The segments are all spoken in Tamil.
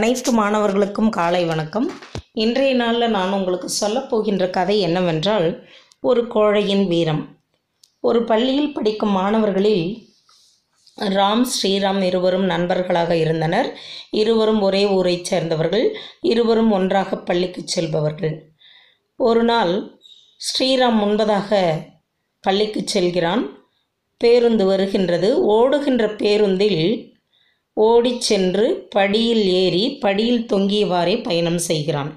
அனைத்து மாணவர்களுக்கும் காலை வணக்கம். இன்றைய நாளில் நான் உங்களுக்கு சொல்லப்போகின்ற கதை என்னவென்றால் ஒரு கோழையின் வீரம். ஒரு பள்ளியில் படிக்கும் மாணவர்களில் ராம் ஸ்ரீராம் இருவரும் நண்பர்களாக இருந்தனர். இருவரும் ஒரே ஊரைச் சேர்ந்தவர்கள். இருவரும் ஒன்றாக பள்ளிக்கு செல்பவர்கள். ஒரு நாள் ஸ்ரீராம் முன்பதாக பள்ளிக்கு செல்கிறான். பேருந்து வருகின்றது. ஓடுகின்ற பேருந்தில் ஓடிச் சென்று படியில் ஏறி படியில் தொங்கியவாறே பயணம் செய்கிறான்.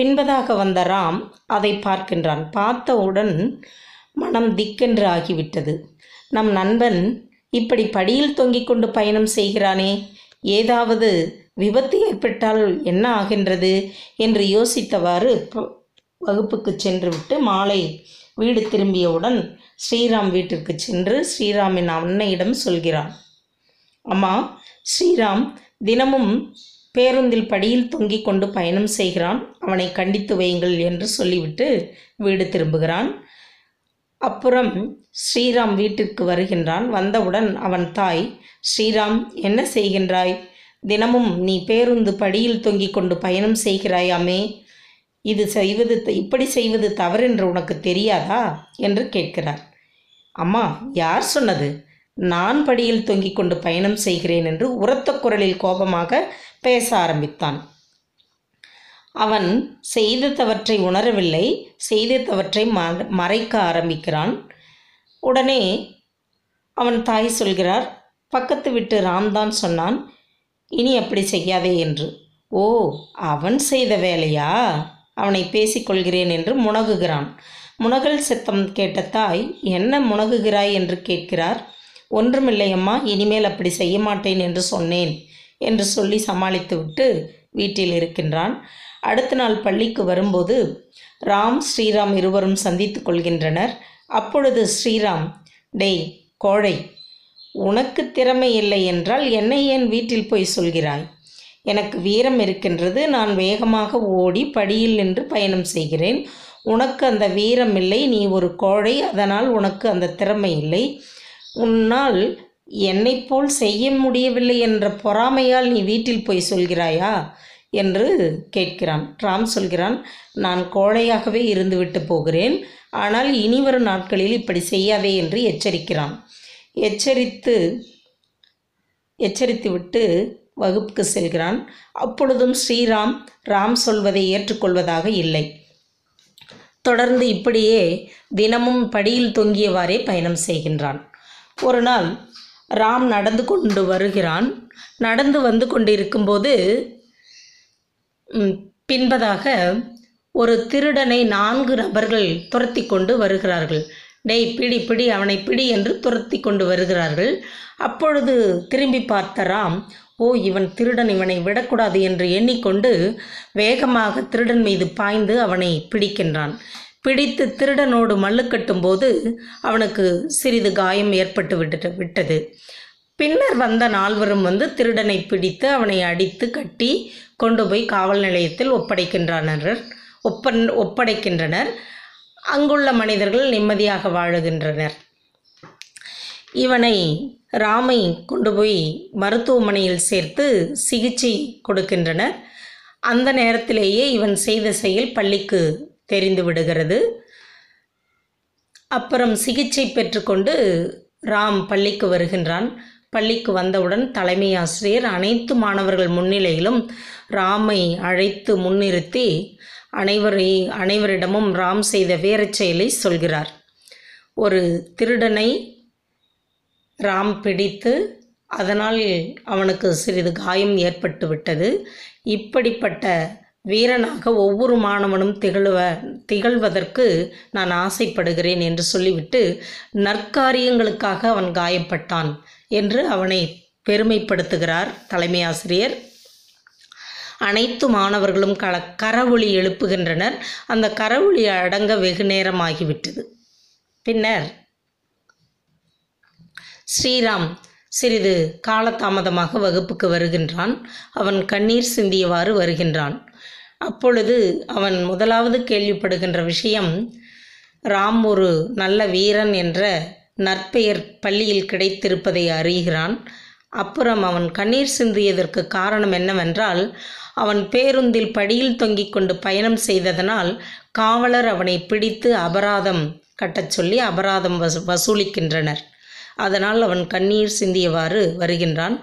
பின்பதாக வந்த ராம் அதை பார்க்கின்றான். பார்த்தவுடன் மனம் திக்கென்று ஆகிவிட்டது. நம் நண்பன் இப்படி படியில் தொங்கிக் கொண்டு பயணம் செய்கிறானே ஏதாவது விபத்து ஏற்பட்டால் என்ன ஆகின்றது என்று யோசித்தவாறு வகுப்புக்கு சென்றுவிட்டு மாலை வீடு திரும்பியவுடன் ஸ்ரீராம் வீட்டிற்கு சென்று ஸ்ரீராமின் அன்னையிடம் சொல்கிறான். அம்மா ஸ்ரீராம் தினமும் பேருந்தில் படியில் தொங்கிக் கொண்டு பயணம் செய்கிறான். அவனை கண்டித்து வையுங்கள் என்று சொல்லிவிட்டு வீடு திரும்புகிறான். அப்புறம் ஸ்ரீராம் வீட்டிற்கு வருகின்றான். வந்தவுடன் அவன் தாய் ஸ்ரீராம் என்ன செய்கின்றாய்? தினமும் நீ பேருந்து படியில் தொங்கிக் கொண்டு பயணம் செய்கிறாயாமே? இது செய்வது இப்படி செய்வது தவறென்று உனக்கு தெரியாதா? என்று கேட்கிறார். அம்மா யார் சொன்னது? நான் படியில் தொங்கிக் கொண்டு பயணம் செய்கிறேன் என்று உரத்த குரலில் கோபமாக பேச ஆரம்பித்தான். அவன் செய்த தவற்றை உணரவில்லை செய்த தவற்றை மறைக்க ஆரம்பிக்கிறான். உடனே அவன் தாய் சொல்கிறார் பக்கத்து வீட்டு ராம்தான் சொன்னான் இனி அப்படி செய்யாதே என்று. ஓ அவன் செய்த வேலையா? அவனை பேசிக்கொள்கிறேன் என்று முனகுகிறான். முனகல் சத்தம் கேட்ட தாய் என்ன முனகுகிறாய்? என்று கேட்கிறார். ஒன்றுமில்லை அம்மா இனிமேல் அப்படி செய்ய மாட்டேன் என்று சொன்னேன் என்று சொல்லி சமாளித்துவிட்டு வீட்டில் இருக்கின்றான். அடுத்த நாள் பள்ளிக்கு வரும்போது ராம் ஸ்ரீராம் இருவரும் சந்தித்து கொள்கின்றனர். அப்பொழுது ஸ்ரீராம் டேய் கோழை உனக்கு திறமை இல்லை என்றால் என்னை ஏன் வீட்டில் போய் சொல்கிறாய்? எனக்கு வீரம் இருக்கின்றது நான் வேகமாக ஓடி படியில் நின்று பயணம் செய்கிறேன். உனக்கு அந்த வீரம் இல்லை நீ ஒரு கோழை அதனால் உனக்கு அந்த திறமை இல்லை. உன்னால் என்னைப் போல் செய்ய முடியவில்லை என்ற பொறாமையால் நீ வீட்டில் போய் சொல்கிறாயா? என்று கேட்கிறான். ராம் சொல்கிறான் நான் கோழையாகவே இருந்துவிட்டு போகிறேன். ஆனால் இனிவரும் நாட்களில் இப்படி செய்யாதே என்று எச்சரிக்கிறான். எச்சரித்து எச்சரித்துவிட்டு வகுப்புக்கு செல்கிறான். அப்பொழுதும் ஸ்ரீராம் ராம் சொல்வதை ஏற்றுக்கொள்வதாக இல்லை. தொடர்ந்து இப்படியே தினமும் படியில் தொங்கியவாறே பயணம் செய்கின்றான். ஒரு நாள் ராம் நடந்து கொண்டு வருகிறான். நடந்து வந்து கொண்டிருக்கும்போது பின்பதாக ஒரு திருடனை நான்கு நபர்கள் துரத்தி கொண்டு வருகிறார்கள். டேய் பிடி பிடி அவனை பிடி என்று துரத்தி கொண்டு வருகிறார்கள். அப்பொழுது திரும்பி பார்த்த ராம் ஓ இவன் திருடன் இவனை விடக்கூடாது என்று எண்ணிக்கொண்டு வேகமாக திருடன் மீது பாய்ந்து அவனை பிடிக்கின்றான். பிடித்து திருடனோடு மல்லு கட்டும்போது அவனுக்கு சிறிது காயம் ஏற்பட்டு விட்டு விட்டது. பின்னர் வந்த நால்வரும் வந்து திருடனை பிடித்து அவனை அடித்து கட்டி கொண்டு போய் காவல் நிலையத்தில் ஒப்படைக்கின்றனர் ஒப்பன் ஒப்படைக்கின்றனர். அங்குள்ள மனிதர்கள் நிம்மதியாக வாழுகின்றனர். இவனை ராமை கொண்டு போய் மருத்துவமனையில் சேர்த்து சிகிச்சை கொடுக்கின்றனர். அந்த நேரத்திலேயே இவன் செய்த செயல் பள்ளிக்கு தெரிந்து விடுகிறது. அப்புறம் சிகிச்சை பெற்றுக்கொண்டு ராம் பள்ளிக்கு வருகின்றான். பள்ளிக்கு வந்தவுடன் தலைமை ஆசிரியர் அனைத்து மாணவர்கள் முன்னிலையிலும் ராமை அழைத்து முன்னிறுத்தி அனைவரை அனைவரிடமும் ராம் செய்த வீரச் செயலை சொல்கிறார். ஒரு திருடனை ராம் பிடித்து அதனால் அவனுக்கு சிறிது காயம் ஏற்பட்டு விட்டது இப்படிப்பட்ட வீரனாக ஒவ்வொரு மாணவனும் திகழ்வ திகழ்வதற்கு நான் ஆசைப்படுகிறேன் என்று சொல்லிவிட்டு நற்காரியங்களுக்காக அவன் காயப்பட்டான் என்று அவனை பெருமைப்படுத்துகிறார் தலைமை ஆசிரியர். அனைத்து மாணவர்களும் கல கரவொளி எழுப்புகின்றனர். அந்த கரவொளி அடங்க வெகு நேரமாகிவிட்டது. பின்னர் ஸ்ரீராம் சிறிது காலதாமதமாக வகுப்புக்கு வருகின்றான். அவன் கண்ணீர் சிந்தியவாறு வருகின்றான். அப்பொழுது அவன் முதலாவது கேள்விப்படுகின்ற விஷயம் ராம் ஒரு நல்ல வீரன் என்ற நற்பெயர் பள்ளியில் கிடைத்திருப்பதை அறிகிறான். அப்புறம் அவன் கண்ணீர் சிந்தியதற்கு காரணம் என்னவென்றால் அவன் பேருந்தில் படியில் தொங்கிக் கொண்டு பயணம் செய்ததனால் காவலர் அவனை பிடித்து அபராதம் கட்டச் சொல்லி அபராதம் வசூலிக்கின்றனர். அதனால் அவன் கண்ணீர் சிந்தியவாறு வருகின்றான்.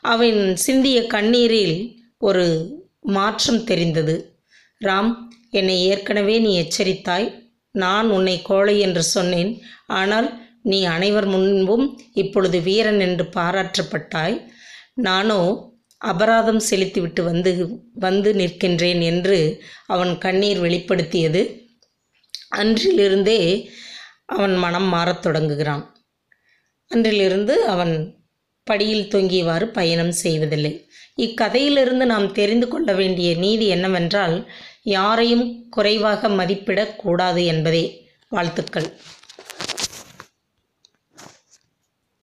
அவன் சிந்திய கண்ணீரில் ஒரு மாற்றம் தெரிந்தது. ராம் என்னை ஏற்கனவே நீ எச்சரித்தாய். நான் உன்னை கோழை என்று சொன்னேன். ஆனால் நீ அனைவர் முன்பும் இப்பொழுது வீரன் என்று பாராட்டப்பட்டாய் நானோ அபராதம் செலுத்திவிட்டு வந்து வந்து நிற்கின்றேன் என்று அவன் கண்ணீர் வெளிப்படுத்தியது. அன்றிலிருந்தே அவன் மனம் மாறத் தொடங்குகிறான். அன்றிலிருந்து அவன் படியில் தொங்கியவாறு பயணம் செய்வதில்லை. இக்கதையிலிருந்து நாம் தெரிந்து கொள்ள வேண்டிய நீதி என்னவென்றால் யாரையும் குறைவாக மதிப்பிடக்கூடாது என்பதே வாழ்த்துக்கள்.